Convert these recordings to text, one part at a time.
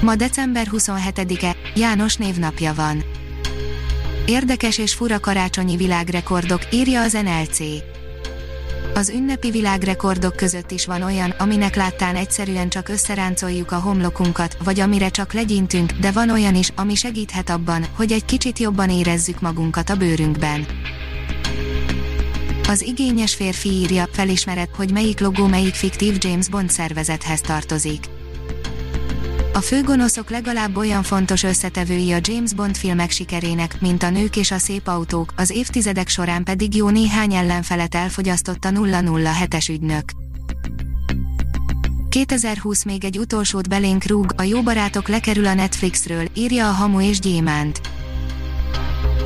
Ma december 27-e, János névnapja van. Érdekes és fura karácsonyi világrekordok, írja az NLC. Az ünnepi világrekordok között is van olyan, aminek láttán egyszerűen csak összeráncoljuk a homlokunkat, vagy amire csak legyintünk, de van olyan is, ami segíthet abban, hogy egy kicsit jobban érezzük magunkat a bőrünkben. Az igényes férfi írja, felismered, hogy melyik logó melyik fiktív James Bond szervezethez tartozik. A főgonoszok legalább olyan fontos összetevői a James Bond filmek sikerének, mint a nők és a szép autók, az évtizedek során pedig jó néhány ellenfelet elfogyasztott a 007-es ügynök. 2020 még egy utolsót belénk rúg, a jó barátok lekerül a Netflixről, írja a Hamu és Gyémánt.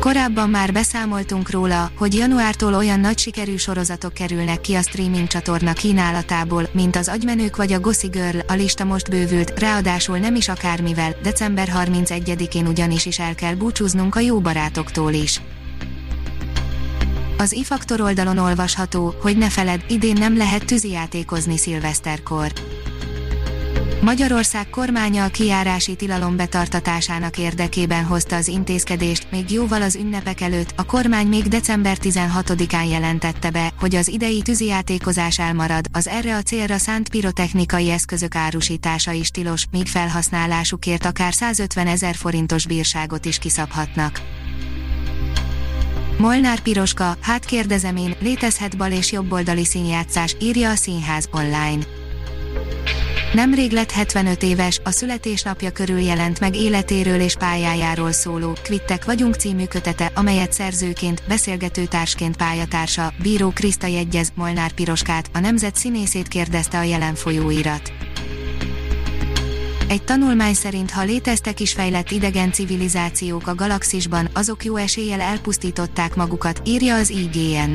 Korábban már beszámoltunk róla, hogy januártól olyan nagy sikerű sorozatok kerülnek ki a streaming csatorna kínálatából, mint az Agymenők vagy a Gossip Girl, a lista most bővült, ráadásul nem is akármivel, december 31-én ugyanis is el kell búcsúznunk a jó barátoktól is. Az ifaktor oldalon olvasható, hogy ne feled, idén nem lehet tűzijátékozni szilveszterkor. Magyarország kormánya a kiárási tilalom betartatásának érdekében hozta az intézkedést, még jóval az ünnepek előtt, a kormány még december 16-án jelentette be, hogy az idei tűzijátékozás elmarad, az erre a célra szánt pirotechnikai eszközök árusítása is tilos, míg felhasználásukért akár 150 ezer forintos bírságot is kiszabhatnak. Molnár Piroska, hát kérdezem én, létezhet bal és jobboldali színjátszás, írja a Színház online. Nemrég lett 75 éves, a születésnapja körül jelent meg életéről és pályájáról szóló Kvittek vagyunk című kötete, amelyet szerzőként, beszélgetőtársként pályatársa, Bíró Kriszta jegyez Molnár Piroskát, a nemzet színészét kérdezte a jelen folyóirat. Egy tanulmány szerint ha léteztek is fejlett idegen civilizációk a galaxisban, azok jó eséllyel elpusztították magukat, írja az IGN.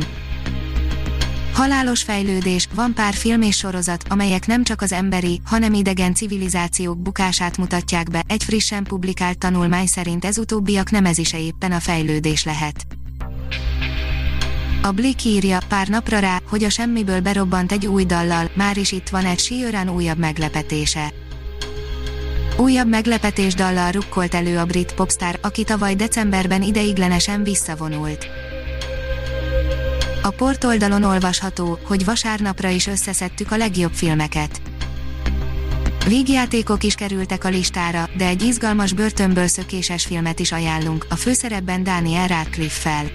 Halálos fejlődés, van pár film és sorozat, amelyek nem csak az emberi, hanem idegen civilizációk bukását mutatják be, egy frissen publikált tanulmány szerint ez utóbbiak nem ez is éppen a fejlődés lehet. A Blick írja pár napra rá, hogy a semmiből berobbant egy új dallal, már is itt van egy Sheeran újabb meglepetése. Újabb meglepetés dallal rukkolt elő a brit popstar, aki tavaly decemberben ideiglenesen visszavonult. A portoldalon olvasható, hogy vasárnapra is összeszedtük a legjobb filmeket. Végjátékok is kerültek a listára, de egy izgalmas börtönből szökéses filmet is ajánlunk, a főszerepben Daniel Radcliffe-fel.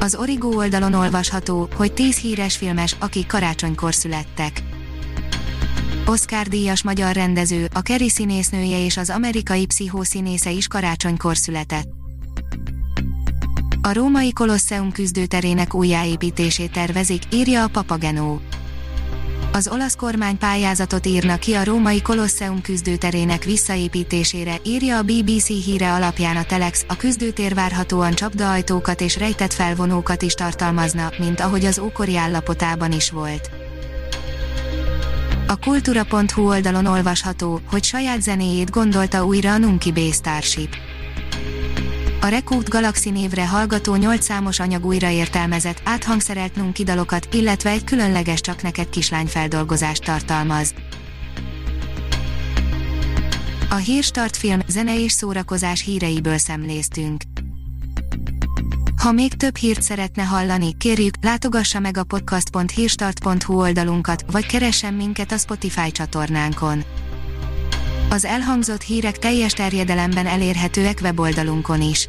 Az Origo oldalon olvasható, hogy 10 híres filmes, akik karácsonykor születtek. Oscar díjas magyar rendező, a Kerry színésznője és az amerikai pszichószínésze is karácsonykor született. A római Kolosseum küzdőterének újjáépítését tervezik, írja a Papagenó. Az olasz kormány pályázatot írna ki a római Kolosseum küzdőterének visszaépítésére, írja a BBC híre alapján a Telex, a küzdőtér várhatóan csapdaajtókat és rejtett felvonókat is tartalmazna, mint ahogy az ókori állapotában is volt. A kultúra.hu oldalon olvasható, hogy saját zenéjét gondolta újra a Nunki B Starship a Recruit Galaxy névre hallgató 8 számos anyag újraértelmezett, áthangszerelt nunki dalokat, illetve egy különleges csak neked kislány feldolgozást tartalmaz. A Hírstart film, zene és szórakozás híreiből szemléztünk. Ha még több hírt szeretne hallani, kérjük, látogassa meg a podcast.hírstart.hu oldalunkat, vagy keressen minket a Spotify csatornánkon. Az elhangzott hírek teljes terjedelemben elérhetőek weboldalunkon is.